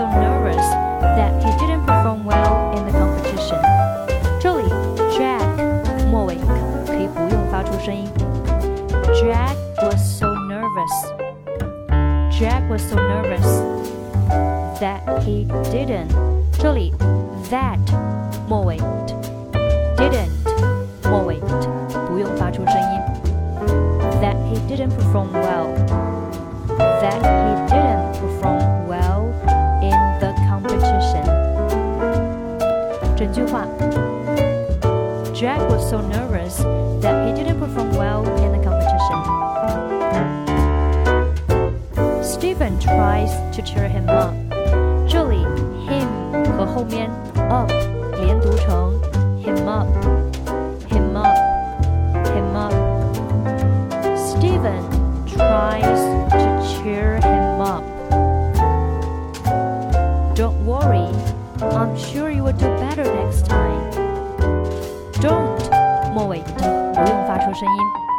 so nervous that he didn't perform well in the competition. 这里 Jack 末尾可以不用发出声音。Jack was so nervous. Jack was so nervous that he didn't. 这里 that 末尾 didn't 末尾不用发出声音。That he didn't perform well. was so nervous that he didn't perform well in the competition. Steven tries to cheer him up. Julie, him 和后面 up 连读成 him up, him up, him up. Steven tries to cheer him up. Don't worry, I'm sure 声音。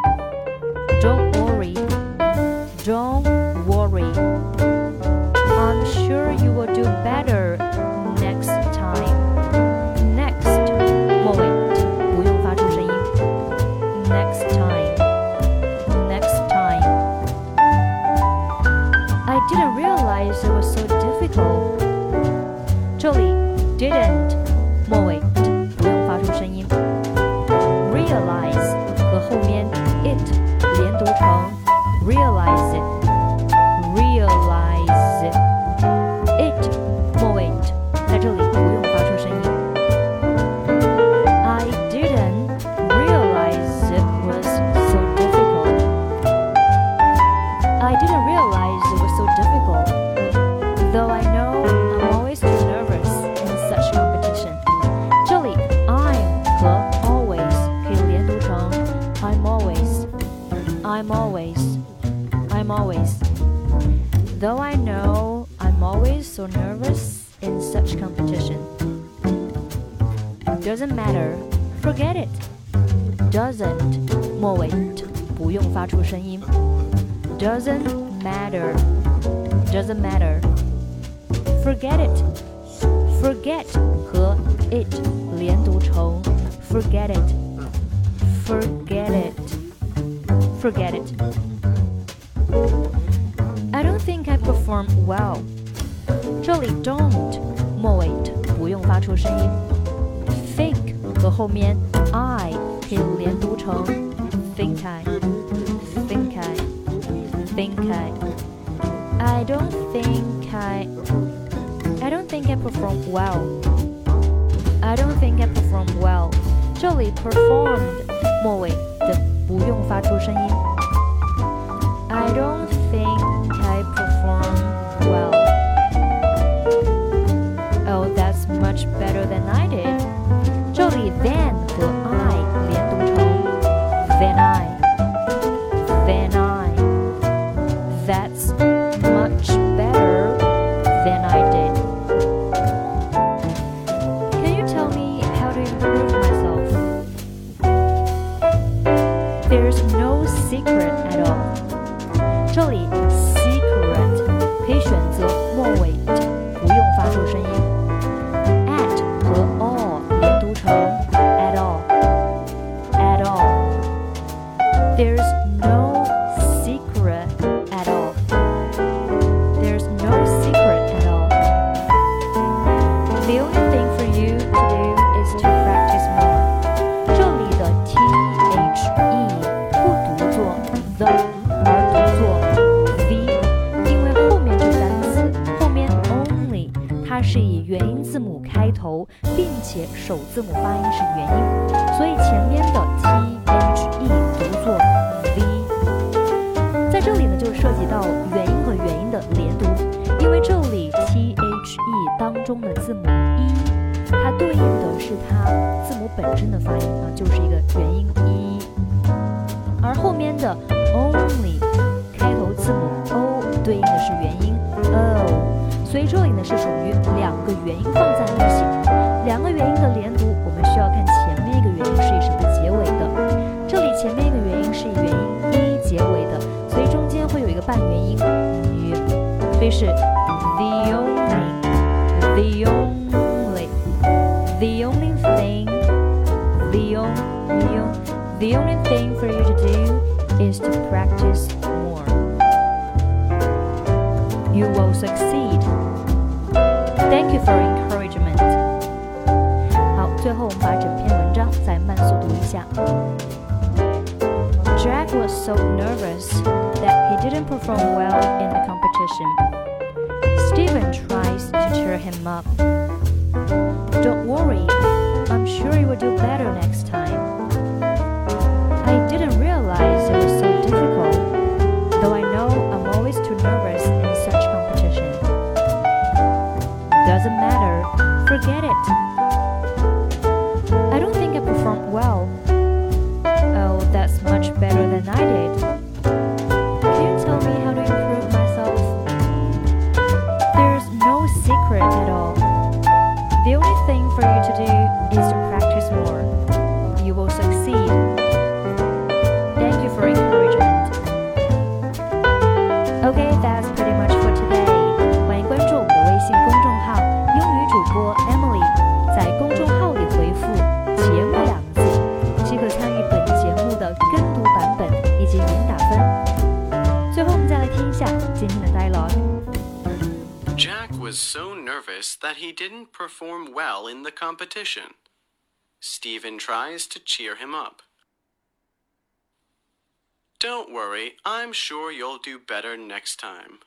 always. Though I know I'm always so nervous in such competition. Doesn't matter, forget it. Doesn't 末尾不用发出声音。Doesn't matter, doesn't matter. Forget it. Forget 和 it 连读成 forget it, forget it, forget it. I don't think I performed well. 这里 don't 末尾不用发出声音。Think 和后面 I 可以连读成 think I, think I, think I. I don't think I. I don't think I performed well. I don't think I performed well. 这里 performed 末尾的不用发出声音。 There's no secret at all. 这里且首字母发音是元音，所以前面的 t h e 读作 v。在这里呢，就涉及到元音和元音的连读，因为这里 t h e 当中的字母 e，它对应的是它字母本身的发音啊，就是一个元音 e，而后面的 only 开头字母 o 对应的是元音 o，所以这里呢是属于两个元音放在一起，是 the only, the only thing，the only，the only thing for you to do is to practice more. You will succeed. Thank you for encouragement. 好，最后我们把整篇文章再慢速读一下。Jack was so nervous that he didn't perform well in the competition. Steven tries to cheer him up. Don't worry, I'm sure you will do better next time. I didn't realize it was so difficult, though I know I'm always too nervous in such competition. Doesn't matter, forget it. That he didn't perform well in the competition. Steven tries to cheer him up. Don't worry, I'm sure you'll do better next time.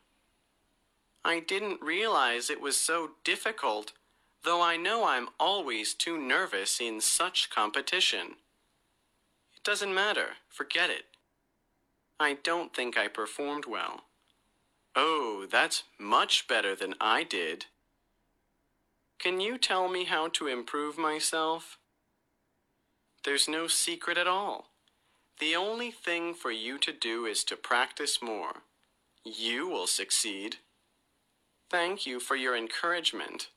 I didn't realize it was so difficult, though I know I'm always too nervous in such competition. It doesn't matter, forget it. I don't think I performed well. Oh, that's much better than I did. Can you tell me how to improve myself? There's no secret at all. The only thing for you to do is to practice more. You will succeed. Thank you for your encouragement.